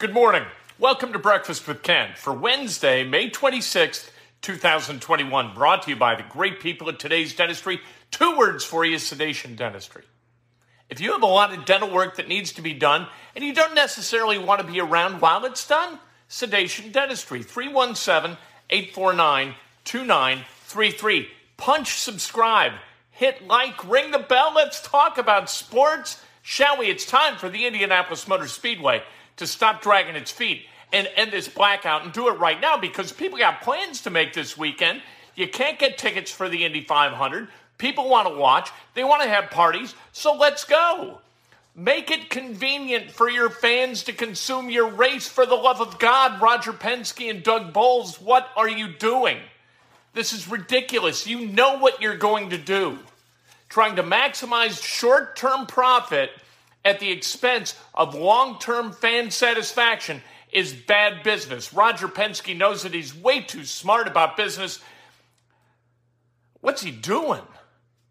Good morning. Welcome to Breakfast with Ken for Wednesday, May 26th, 2021. Brought to you by the great people at today's dentistry. Two words for you sedation dentistry. If you have a lot of dental work that needs to be done and you don't necessarily want to be around while it's done, sedation dentistry 317 849 2933. Punch subscribe, hit like, ring the bell. Let's talk about sports, shall we? It's time for the Indianapolis Motor Speedway to stop dragging its feet and end this blackout and do it right now because people got plans to make this weekend. You can't get tickets for the Indy 500. People want to watch, they want to have parties, so let's go. Make it convenient for your fans to consume your race for the love of God, Roger Penske and Doug Boles. What are you doing? This is ridiculous. You know what you're going to do. Trying to maximize short term profit at the expense of long term fan satisfaction is bad business. Roger Penske knows that he's way too smart about business. What's he doing?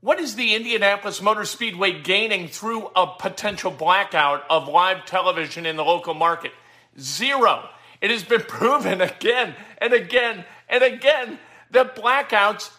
What is the Indianapolis Motor Speedway gaining through a potential blackout of live television in the local market? Zero. It has been proven again and again and again that blackouts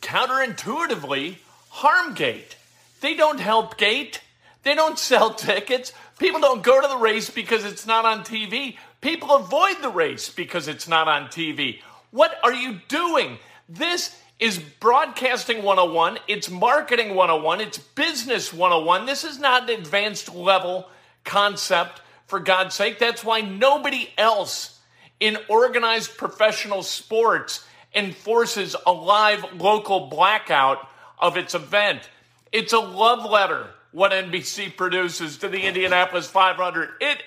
counterintuitively harm Gate. They don't help Gate. They don't sell tickets. People don't go to the race because it's not on TV. People avoid the race because it's not on TV. What are you doing? This is broadcasting 101, it's marketing 101, it's business 101. This is not an advanced level concept, for God's sake. That's why nobody else in organized professional sports enforces a live local blackout of its event. It's a love letter what NBC produces to the Indianapolis 500. It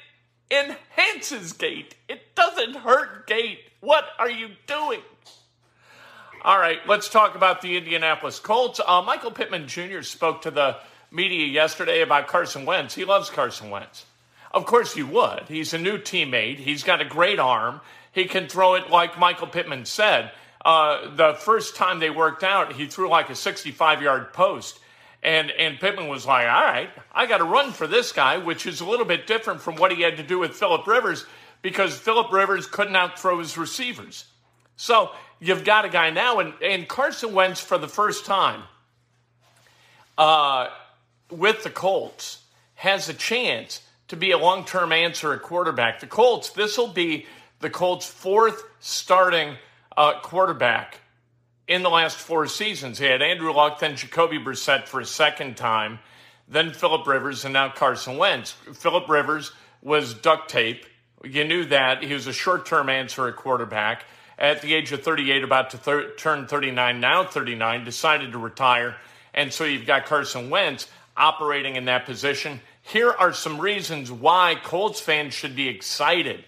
enhances Gate. It doesn't hurt Gate. What are you doing? All right, let's talk about the Indianapolis Colts. Uh, Michael Pittman Jr. spoke to the media yesterday about Carson Wentz. He loves Carson Wentz. Of course, he would. He's a new teammate. He's got a great arm. He can throw it like Michael Pittman said. Uh, the first time they worked out, he threw like a 65 yard post. And, and Pittman was like, all right, I got to run for this guy, which is a little bit different from what he had to do with Philip Rivers because Philip Rivers couldn't outthrow his receivers. So you've got a guy now, and, and Carson Wentz for the first time uh, with the Colts has a chance to be a long term answer at quarterback. The Colts, this will be the Colts' fourth starting uh, quarterback in the last four seasons. He had Andrew Luck, then Jacoby Brissett for a second time, then Philip Rivers, and now Carson Wentz. Philip Rivers was duct tape. You knew that. He was a short term answer at quarterback. At the age of 38, about to thir- turn 39, now 39, decided to retire. And so you've got Carson Wentz operating in that position. Here are some reasons why Colts fans should be excited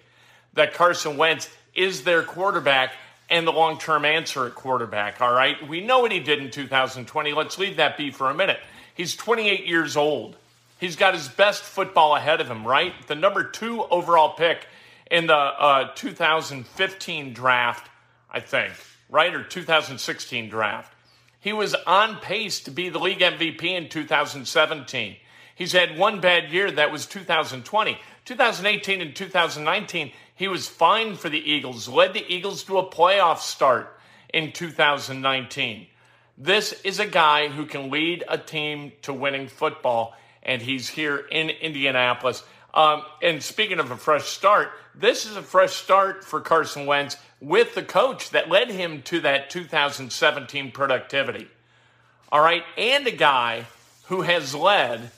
that Carson Wentz is their quarterback and the long term answer at quarterback. All right. We know what he did in 2020. Let's leave that be for a minute. He's 28 years old. He's got his best football ahead of him, right? The number two overall pick in the uh, 2015 draft, I think, right? Or 2016 draft. He was on pace to be the league MVP in 2017. He's had one bad year, that was 2020. 2018 and 2019, he was fine for the Eagles, led the Eagles to a playoff start in 2019. This is a guy who can lead a team to winning football, and he's here in Indianapolis. Um, and speaking of a fresh start, this is a fresh start for Carson Wentz with the coach that led him to that 2017 productivity. All right, and a guy who has led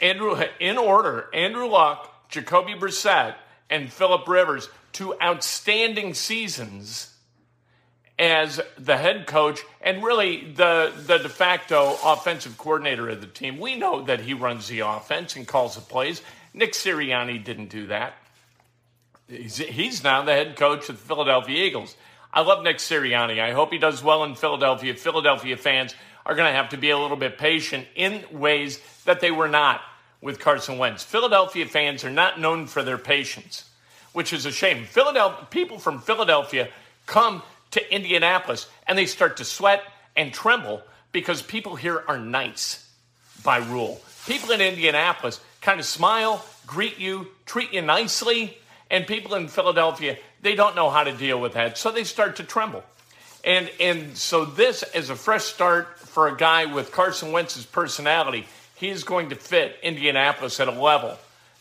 Andrew in order Andrew Luck, Jacoby Brissett, and Philip Rivers to outstanding seasons as the head coach and really the the de facto offensive coordinator of the team. We know that he runs the offense and calls the plays. Nick Sirianni didn't do that. He's, he's now the head coach of the Philadelphia Eagles. I love Nick Sirianni. I hope he does well in Philadelphia. Philadelphia fans are going to have to be a little bit patient in ways that they were not with Carson Wentz. Philadelphia fans are not known for their patience, which is a shame. Philadelphia people from Philadelphia come to Indianapolis and they start to sweat and tremble because people here are nice by rule. People in Indianapolis kind of smile, greet you, treat you nicely, and people in Philadelphia, they don't know how to deal with that, so they start to tremble. And and so this is a fresh start for a guy with Carson Wentz's personality. He is going to fit Indianapolis at a level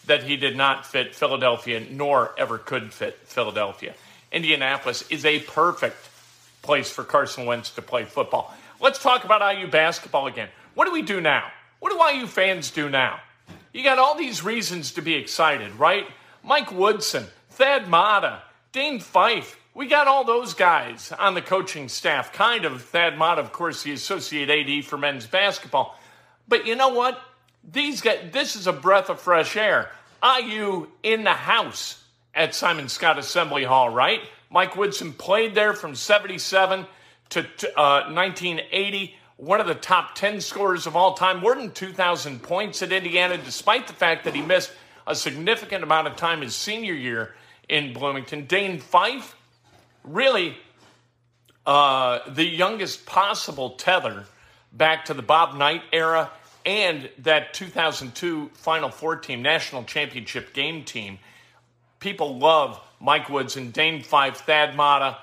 that he did not fit Philadelphia, nor ever could fit Philadelphia. Indianapolis is a perfect place for Carson Wentz to play football. Let's talk about IU basketball again. What do we do now? What do IU fans do now? You got all these reasons to be excited, right? Mike Woodson, Thad Matta, Dane Fife. We got all those guys on the coaching staff. Kind of. Thad Matta, of course, the associate AD for men's basketball. But you know what? These guys, this is a breath of fresh air. IU in the house at Simon Skjodt Assembly Hall, right? Mike Woodson played there from 77 to uh, 1980. One of the top 10 scorers of all time, more than 2,000 points at Indiana, despite the fact that he missed a significant amount of time his senior year in Bloomington. Dane Fife, really uh, the youngest possible tether back to the Bob Knight era and that 2002 Final Four team, national championship game team people love Mike Woods and Dane Fife, Thad Matta,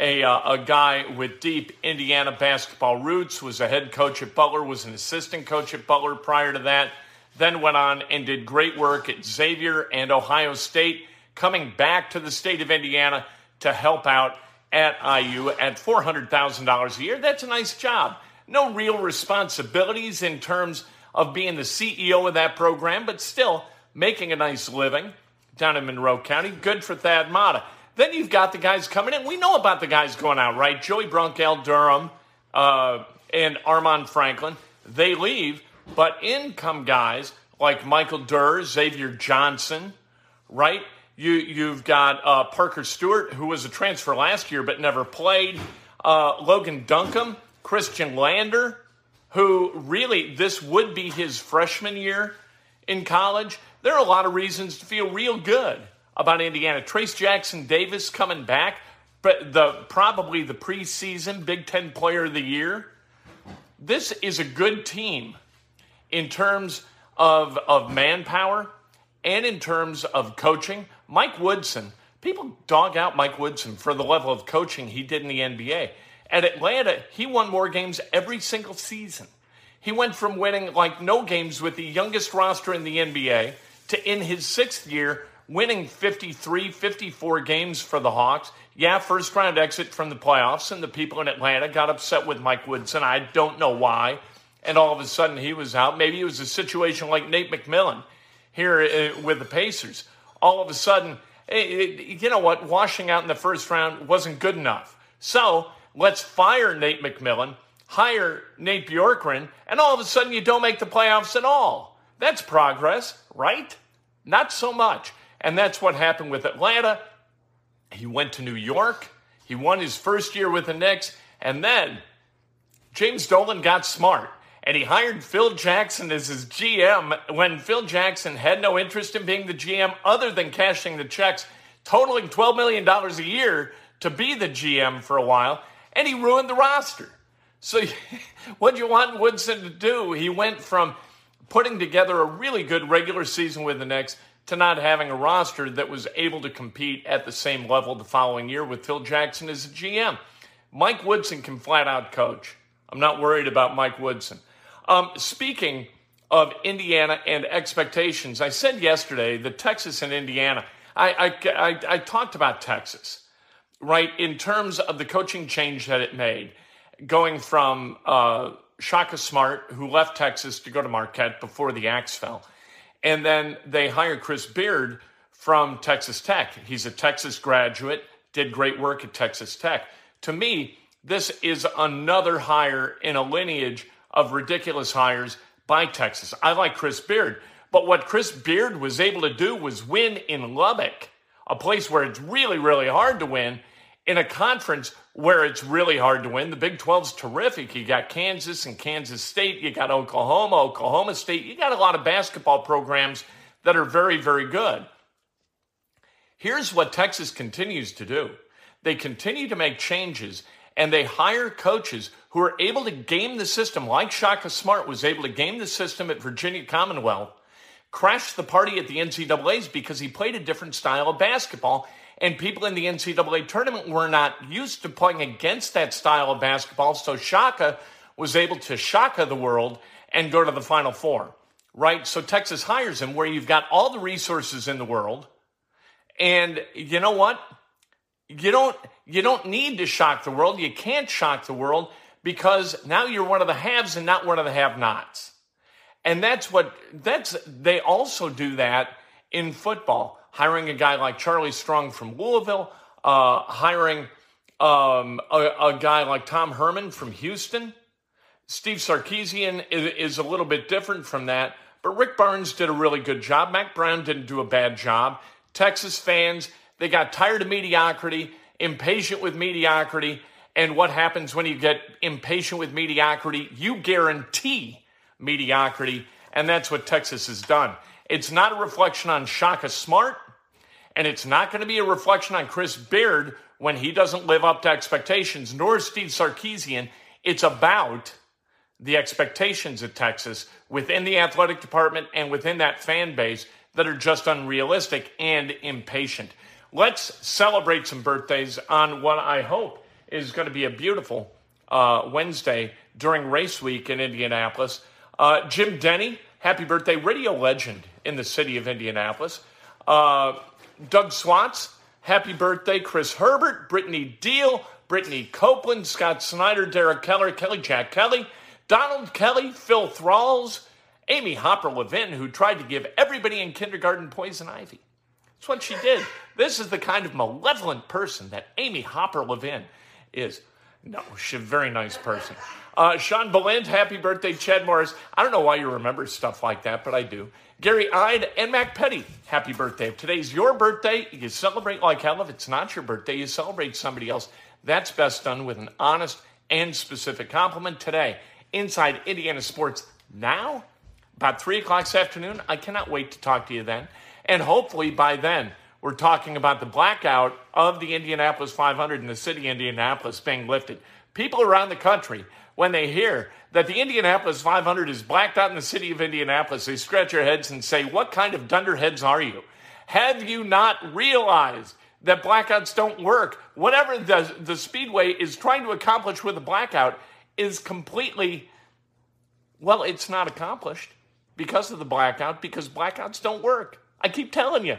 a, uh, a guy with deep Indiana basketball roots, was a head coach at Butler, was an assistant coach at Butler prior to that, then went on and did great work at Xavier and Ohio State, coming back to the state of Indiana to help out at IU at $400,000 a year. That's a nice job. No real responsibilities in terms of being the CEO of that program, but still making a nice living down in Monroe County. Good for Thad Matta. Then you've got the guys coming in. We know about the guys going out, right? Joey Brunkel, Durham, uh, and Armaan Franklin. They leave, but in come guys like Michael Durr, Xavier Johnson, right? You, you've got uh, Parker Stewart, who was a transfer last year but never played. Uh, Logan Duncombe, Khristian Lander, who really, this would be his freshman year in college there are a lot of reasons to feel real good about Indiana. Trayce Jackson Davis coming back, but the probably the preseason Big Ten Player of the Year. This is a good team in terms of of manpower and in terms of coaching. Mike Woodson, people dog out Mike Woodson for the level of coaching he did in the NBA. At Atlanta, he won more games every single season. He went from winning like no games with the youngest roster in the NBA to in his sixth year winning 53, 54 games for the Hawks. Yeah, first round exit from the playoffs, and the people in Atlanta got upset with Mike Woodson. I don't know why. And all of a sudden he was out. Maybe it was a situation like Nate McMillan here uh, with the Pacers. All of a sudden, you know what? Washing out in the first round wasn't good enough. So let's fire Nate McMillan, hire Nate Bjorkgren, and all of a sudden you don't make the playoffs at all. That's progress, right? Not so much. And that's what happened with Atlanta. He went to New York. He won his first year with the Knicks. And then James Dolan got smart and he hired Phil Jackson as his GM when Phil Jackson had no interest in being the GM other than cashing the checks totaling $12 million a year to be the GM for a while, and he ruined the roster. So, what do you want Woodson to do? He went from putting together a really good regular season with the Knicks to not having a roster that was able to compete at the same level the following year with Phil Jackson as a GM. Mike Woodson can flat out coach. I'm not worried about Mike Woodson. Um, speaking of Indiana and expectations, I said yesterday that Texas and Indiana, I, I, I, I talked about Texas, right, in terms of the coaching change that it made, going from uh, Shaka Smart, who left Texas to go to Marquette before the axe fell. And then they hired Chris Beard from Texas Tech. He's a Texas graduate, did great work at Texas Tech. To me, this is another hire in a lineage of ridiculous hires by Texas. I like Chris Beard, but what Chris Beard was able to do was win in Lubbock, a place where it's really, really hard to win, in a conference where it's really hard to win. The Big 12's terrific. You got Kansas and Kansas State, you got Oklahoma, Oklahoma State, you got a lot of basketball programs that are very, very good. Here's what Texas continues to do they continue to make changes and they hire coaches who are able to game the system, like Shaka Smart was able to game the system at Virginia Commonwealth, crash the party at the NCAAs because he played a different style of basketball. And people in the NCAA tournament were not used to playing against that style of basketball. So Shaka was able to Shaka the world and go to the Final Four, right? So Texas hires him where you've got all the resources in the world. And you know what? You don't you don't need to shock the world. You can't shock the world because now you're one of the haves and not one of the have-nots. And that's what that's they also do that in football, hiring a guy like Charlie Strong from Louisville, uh, hiring um, a, a, guy like Tom Herman from Houston. Steve Sarkisian is, is a little bit different from that, but Rick Barnes did a really good job. Mack Brown didn't do a bad job. Texas fans, they got tired of mediocrity, impatient with mediocrity. And what happens when you get impatient with mediocrity? You guarantee mediocrity. And that's what Texas has done. It's not a reflection on Shaka Smart, and it's not going to be a reflection on Chris Beard when he doesn't live up to expectations, nor Steve Sarkisian. It's about the expectations of Texas within the athletic department and within that fan base that are just unrealistic and impatient. Let's celebrate some birthdays on what I hope is going to be a beautiful uh, Wednesday during race week in Indianapolis. Uh, Jim Denny, happy birthday, radio legend in the city of Indianapolis. Uh, Doug Swats, happy birthday. Chris Herbert, Brittany Deal, Brittany Copeland, Scott Snyder, Derek Keller, Kelly Jack Kelly, Donald Kelly, Phil Thralls, Amy Hopper Levin, who tried to give everybody in kindergarten poison ivy. That's what she did. This is the kind of malevolent person that Amy Hopper Levin is. No, she's a very nice person. Uh, Sean Beland, happy birthday, Chad Morris. I don't know why you remember stuff like that, but I do. Gary Ide and Mac Petty, happy birthday. If today's your birthday, you celebrate like hell. If it's not your birthday, you celebrate somebody else. That's best done with an honest and specific compliment today. Inside Indiana Sports Now, about 3 o'clock this afternoon. I cannot wait to talk to you then. And hopefully by then, we're talking about the blackout of the Indianapolis 500 in the city of Indianapolis being lifted. People around the country, when they hear that the Indianapolis 500 is blacked out in the city of Indianapolis, they scratch their heads and say, What kind of dunderheads are you? Have you not realized that blackouts don't work? Whatever the, the Speedway is trying to accomplish with a blackout is completely, well, it's not accomplished because of the blackout, because blackouts don't work. I keep telling you.